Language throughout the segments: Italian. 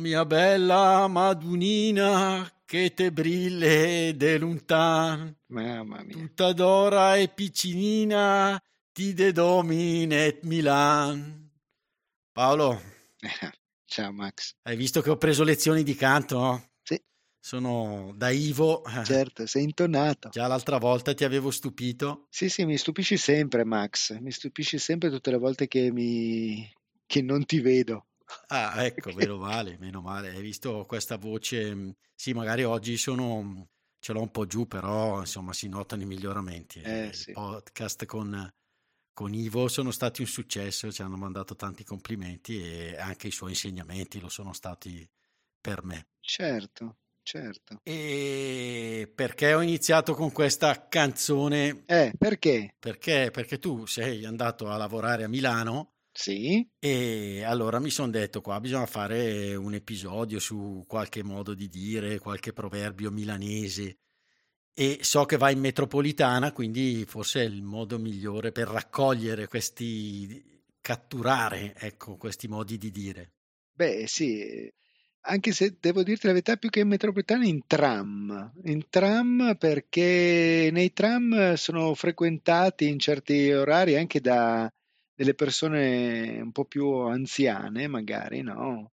Mia bella Madunina, che te brille de luntan. Mamma mia. Tutta d'ora e piccinina, ti de dominet Milan. Paolo. Ciao Max. Hai visto che ho preso lezioni di canto? Sì. Sono da Ivo. Certo, sei intonato. Già l'altra volta ti avevo stupito. Sì, sì, mi stupisci sempre Max, mi stupisci sempre tutte le volte che mi... che non ti vedo. Ah, ecco, meno male, meno male. Hai visto questa voce? Sì, magari oggi sono ce l'ho un po' giù, però insomma si notano i miglioramenti. Eh, I sì. podcast con, con Ivo sono stati un successo, ci hanno mandato tanti complimenti e anche i suoi insegnamenti lo sono stati per me. Certo, certo. E perché ho iniziato con questa canzone? Eh, perché? Perché? Perché tu sei andato a lavorare a Milano. Sì. E allora mi sono detto qua bisogna fare un episodio su qualche modo di dire, qualche proverbio milanese. E so che vai in metropolitana, quindi forse è il modo migliore per raccogliere questi, catturare, ecco, questi modi di dire. Beh, sì, anche se devo dirti la verità, più che in metropolitana, in tram. In tram perché nei tram sono frequentati in certi orari anche da delle persone un po' più anziane, magari, no?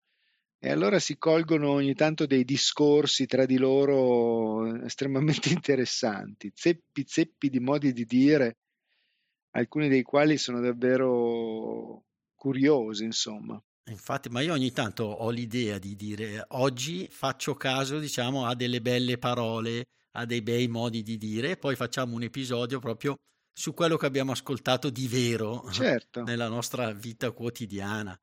E allora si colgono ogni tanto dei discorsi tra di loro estremamente interessanti, zeppi zeppi di modi di dire, alcuni dei quali sono davvero curiosi, insomma. Infatti, ma io ogni tanto ho l'idea di dire oggi faccio caso, diciamo, a delle belle parole, a dei bei modi di dire, e poi facciamo un episodio proprio su quello che abbiamo ascoltato di vero certo. nella nostra vita quotidiana.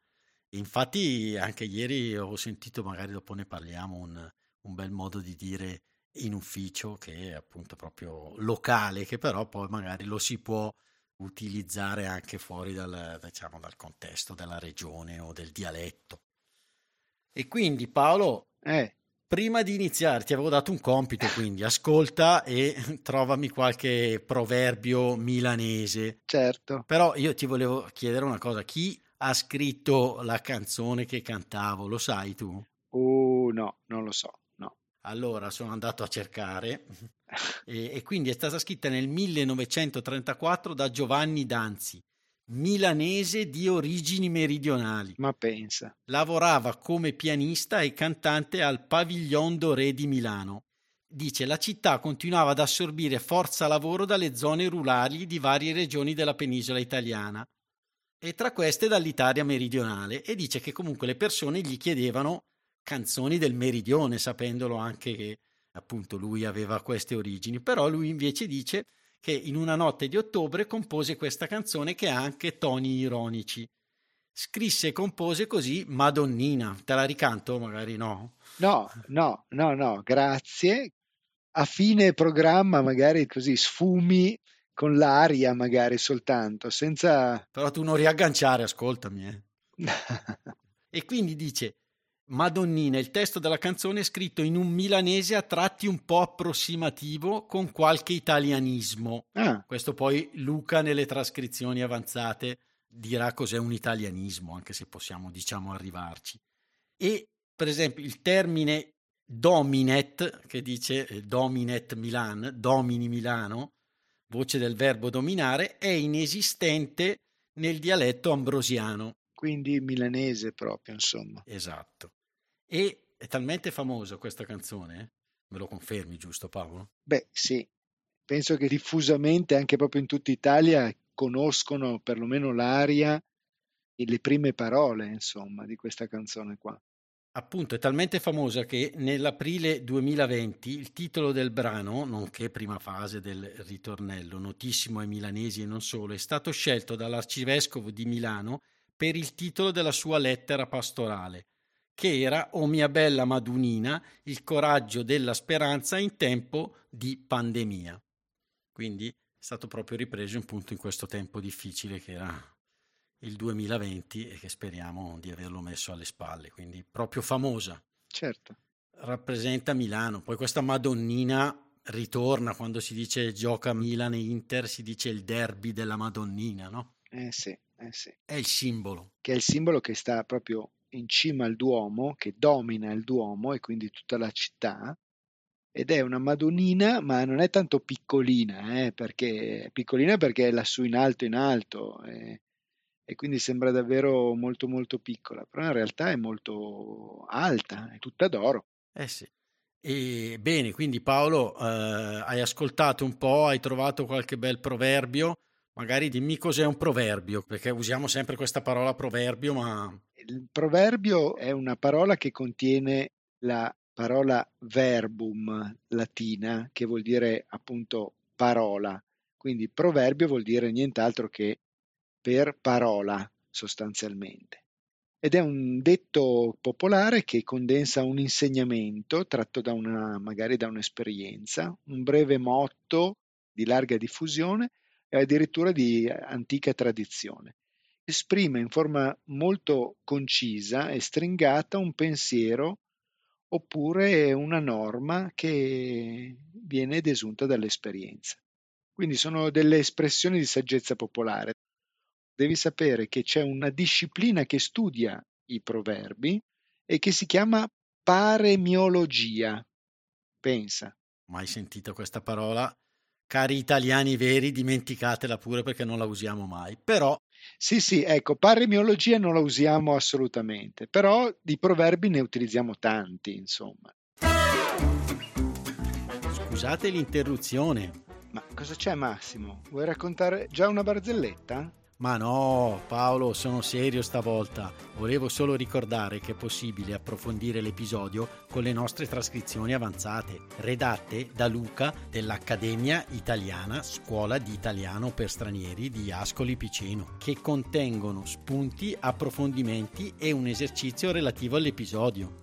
Infatti, anche ieri ho sentito, magari dopo ne parliamo, un, un bel modo di dire in ufficio che è appunto proprio locale, che però poi magari lo si può utilizzare anche fuori dal, diciamo, dal contesto della regione o del dialetto. E quindi Paolo, eh. Prima di iniziare ti avevo dato un compito, quindi ascolta e trovami qualche proverbio milanese. Certo. Però io ti volevo chiedere una cosa, chi ha scritto la canzone che cantavo, lo sai tu? Uh, no, non lo so, no. Allora sono andato a cercare e, e, quindi è stata scritta nel 1934 da Giovanni Danzi, milanese di origini meridionali. Ma pensa. Lavorava come pianista e cantante al Pavillon Doré di Milano. Dice la città continuava ad assorbire forza lavoro dalle zone rurali di varie regioni della penisola italiana e tra queste dall'Italia meridionale e dice che comunque le persone gli chiedevano canzoni del meridione, sapendolo anche che appunto lui aveva queste origini, però lui invece dice che in una notte di ottobre compose questa canzone che ha anche toni ironici. Scrisse e compose così Madonnina. Te la ricanto? Magari no. No, no, no, no, grazie. A fine programma magari così sfumi con l'aria magari soltanto, senza... Però tu non riagganciare, ascoltami. Eh. e quindi dice Madonnina, il testo della canzone è scritto in un milanese a tratti un po' approssimativo con qualche italianismo. Ah. Questo poi Luca nelle trascrizioni avanzate dirà cos'è un italianismo, anche se possiamo diciamo arrivarci. E per esempio il termine dominet, che dice eh, dominet Milan, domini Milano, voce del verbo dominare, è inesistente nel dialetto ambrosiano quindi milanese proprio, insomma. Esatto. E è talmente famosa questa canzone, me lo confermi, giusto Paolo? Beh, sì. Penso che diffusamente, anche proprio in tutta Italia, conoscono perlomeno l'aria e le prime parole, insomma, di questa canzone qua. Appunto, è talmente famosa che nell'aprile 2020 il titolo del brano, nonché prima fase del ritornello, notissimo ai milanesi e non solo, è stato scelto dall'arcivescovo di Milano per il titolo della sua lettera pastorale, che era O mia bella Madunina, il coraggio della speranza in tempo di pandemia. Quindi è stato proprio ripreso appunto in questo tempo difficile che era il 2020 e che speriamo di averlo messo alle spalle, quindi proprio famosa. Certo. Rappresenta Milano, poi questa Madonnina ritorna quando si dice gioca Milan e Inter, si dice il derby della Madonnina, no? Eh sì, eh sì. È il simbolo. Che è il simbolo che sta proprio in cima al Duomo, che domina il Duomo e quindi tutta la città. Ed è una Madonnina, ma non è tanto piccolina, eh, perché piccolina perché è lassù in alto in alto. Eh, e quindi sembra davvero molto molto piccola, però in realtà è molto alta, è tutta d'oro. Eh sì. E bene, quindi Paolo, eh, hai ascoltato un po', hai trovato qualche bel proverbio, magari dimmi cos'è un proverbio, perché usiamo sempre questa parola proverbio, ma... Il proverbio è una parola che contiene la parola verbum latina, che vuol dire appunto parola. Quindi proverbio vuol dire nient'altro che per parola sostanzialmente. Ed è un detto popolare che condensa un insegnamento tratto da una, magari da un'esperienza, un breve motto di larga diffusione e addirittura di antica tradizione. Esprime in forma molto concisa e stringata un pensiero oppure una norma che viene desunta dall'esperienza. Quindi sono delle espressioni di saggezza popolare devi sapere che c'è una disciplina che studia i proverbi e che si chiama paremiologia. Pensa. Mai sentito questa parola? Cari italiani veri, dimenticatela pure perché non la usiamo mai. Però sì, sì, ecco, paremiologia non la usiamo assolutamente, però di proverbi ne utilizziamo tanti, insomma. Scusate l'interruzione. Ma cosa c'è Massimo? Vuoi raccontare già una barzelletta? Ma no, Paolo, sono serio stavolta. Volevo solo ricordare che è possibile approfondire l'episodio con le nostre trascrizioni avanzate, redatte da Luca dell'Accademia Italiana Scuola di Italiano per Stranieri di Ascoli Piceno, che contengono spunti, approfondimenti e un esercizio relativo all'episodio.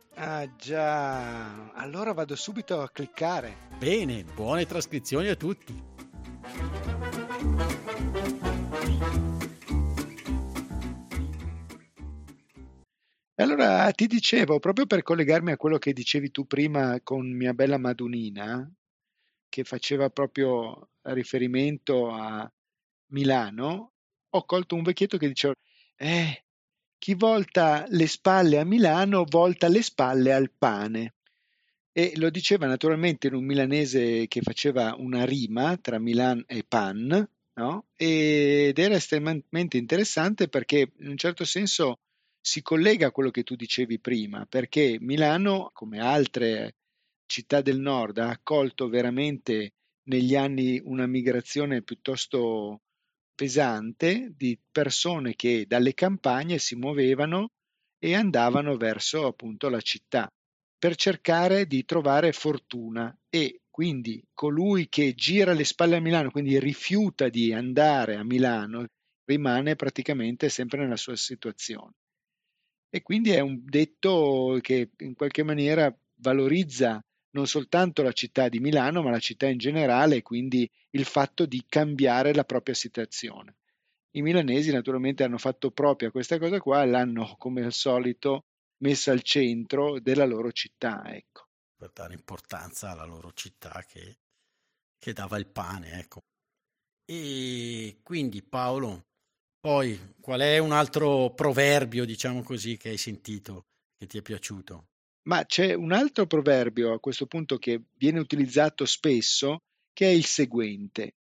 Ah già, allora vado subito a cliccare. Bene, buone trascrizioni a tutti. Allora ti dicevo, proprio per collegarmi a quello che dicevi tu prima con mia bella Madunina, che faceva proprio riferimento a Milano, ho colto un vecchietto che diceva, eh, chi volta le spalle a Milano volta le spalle al pane. E lo diceva naturalmente in un milanese che faceva una rima tra Milan e pan, no? ed era estremamente interessante perché in un certo senso si collega a quello che tu dicevi prima, perché Milano, come altre città del nord, ha accolto veramente negli anni una migrazione piuttosto pesante di persone che dalle campagne si muovevano e andavano verso appunto la città per cercare di trovare fortuna e quindi colui che gira le spalle a Milano, quindi rifiuta di andare a Milano, rimane praticamente sempre nella sua situazione. E quindi è un detto che in qualche maniera valorizza non soltanto la città di Milano, ma la città in generale e quindi il fatto di cambiare la propria situazione. I milanesi naturalmente hanno fatto propria questa cosa qua e l'hanno come al solito messa al centro della loro città. Ecco. Per dare importanza alla loro città che, che dava il pane. Ecco. E quindi Paolo, poi qual è un altro proverbio, diciamo così, che hai sentito, che ti è piaciuto? Ma c'è un altro proverbio a questo punto che viene utilizzato spesso, che è il seguente.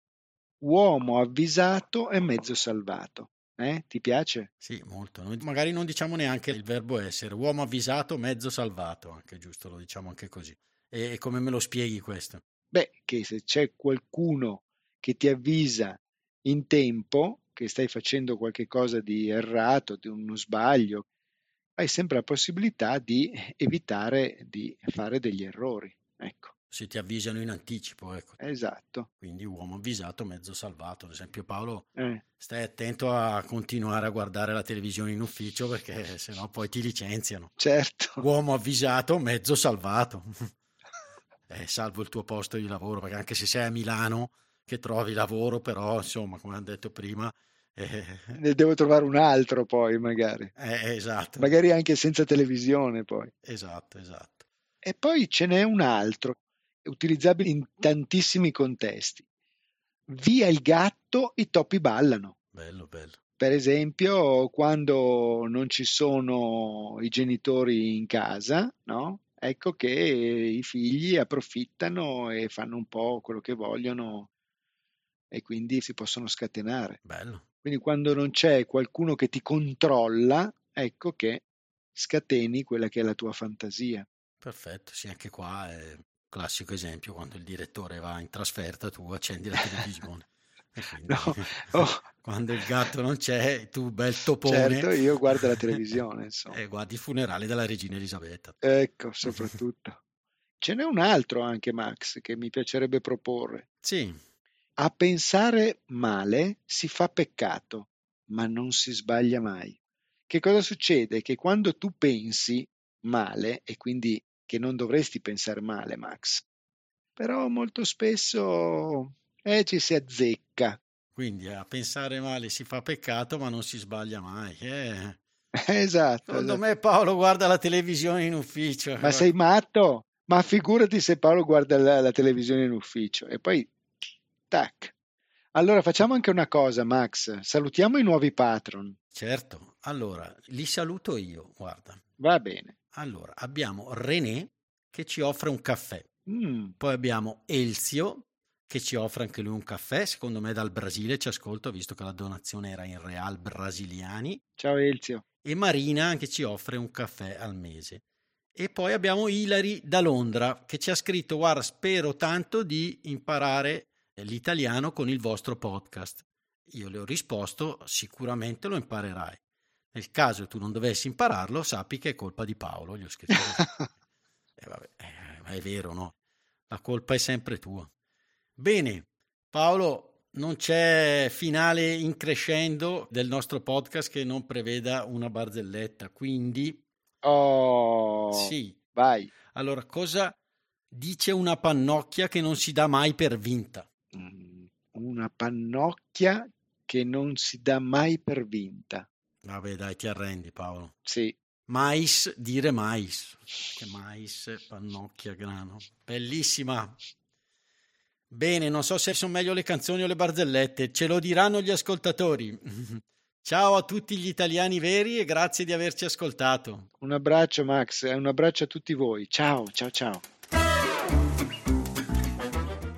Uomo avvisato è mezzo salvato. Eh? Ti piace? Sì, molto. Noi magari non diciamo neanche il verbo essere. Uomo avvisato, mezzo salvato, anche giusto, lo diciamo anche così. E come me lo spieghi questo? Beh, che se c'è qualcuno che ti avvisa in tempo che stai facendo qualche cosa di errato, di uno sbaglio, hai sempre la possibilità di evitare di fare degli errori. Ecco. Se ti avvisano in anticipo, ecco. Esatto. Quindi uomo avvisato, mezzo salvato. Ad esempio, Paolo, eh. stai attento a continuare a guardare la televisione in ufficio perché sennò poi ti licenziano. Certo. Uomo avvisato, mezzo salvato. eh, salvo il tuo posto di lavoro, perché anche se sei a Milano che trovi lavoro, però insomma, come ho detto prima, eh, ne devo trovare un altro poi magari. Eh, esatto. Magari anche senza televisione poi. Esatto, esatto. E poi ce n'è un altro, utilizzabile in tantissimi contesti. Via il gatto, i topi ballano. Bello, bello. Per esempio, quando non ci sono i genitori in casa, no? Ecco che i figli approfittano e fanno un po' quello che vogliono e quindi si possono scatenare. Bello. Quindi quando non c'è qualcuno che ti controlla, ecco che scateni quella che è la tua fantasia. Perfetto, sì, anche qua è un classico esempio, quando il direttore va in trasferta tu accendi la televisione. Quindi, no, oh. quando il gatto non c'è, tu bel topone. Certo, io guardo la televisione, insomma. E guardi i funerali della regina Elisabetta. Ecco, soprattutto. Ce n'è un altro anche, Max, che mi piacerebbe proporre. Sì. A pensare male si fa peccato, ma non si sbaglia mai. Che cosa succede? Che quando tu pensi male, e quindi che non dovresti pensare male, Max, però molto spesso eh, ci si azzecca. Quindi a pensare male si fa peccato, ma non si sbaglia mai. Eh. Esatto. Secondo esatto. me Paolo guarda la televisione in ufficio. Ma sei matto? Ma figurati se Paolo guarda la, la televisione in ufficio. E poi Tac. Allora facciamo anche una cosa, Max. Salutiamo i nuovi patron. Certo. Allora, li saluto io, guarda. Va bene. Allora, abbiamo René che ci offre un caffè. Mm. Poi abbiamo Elzio che ci offre anche lui un caffè, secondo me dal Brasile ci ascolta, visto che la donazione era in real brasiliani. Ciao Elzio. E Marina che ci offre un caffè al mese. E poi abbiamo Ilari da Londra che ci ha scritto, guarda, spero tanto di imparare l'italiano con il vostro podcast. Io le ho risposto, sicuramente lo imparerai. Nel caso tu non dovessi impararlo, sappi che è colpa di Paolo, gli ho scritto. eh, vabbè, eh, ma è vero, no? La colpa è sempre tua. Bene, Paolo, non c'è finale in crescendo del nostro podcast che non preveda una barzelletta, quindi... Oh, sì. Vai. Allora, cosa dice una pannocchia che non si dà mai per vinta? Mm, una pannocchia che non si dà mai per vinta. Vabbè, dai, ti arrendi, Paolo. Sì. Mais, dire mais. Che mais, pannocchia, grano. Bellissima. Bene, non so se sono meglio le canzoni o le barzellette, ce lo diranno gli ascoltatori. Ciao a tutti gli italiani veri e grazie di averci ascoltato. Un abbraccio Max e un abbraccio a tutti voi. Ciao, ciao, ciao.